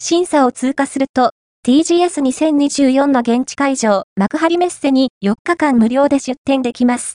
審査を通過すると、TGS2024 の現地会場、幕張メッセに4日間無料で出展できます。